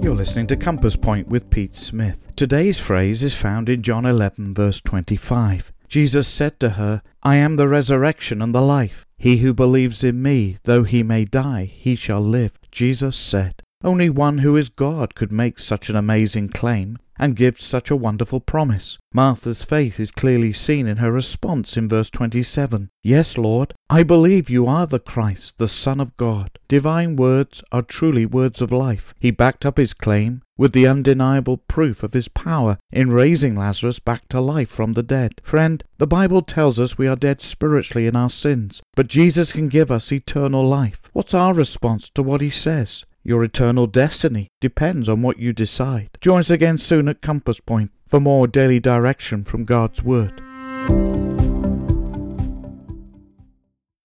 You're listening to Compass Point with Pete Smith. Today's phrase is found in John 11, verse 25. Jesus said to her, I am the resurrection and the life. He who believes in me, though he may die, he shall live. Jesus said. Only one who is God could make such an amazing claim and give such a wonderful promise. Martha's faith is clearly seen in her response in verse 27. Yes, Lord, I believe you are the Christ, the Son of God. Divine words are truly words of life. He backed up his claim with the undeniable proof of his power in raising Lazarus back to life from the dead. Friend, the Bible tells us we are dead spiritually in our sins, but Jesus can give us eternal life. What's our response to what he says? Your eternal destiny depends on what you decide. Join us again soon at Compass Point for more daily direction from God's Word.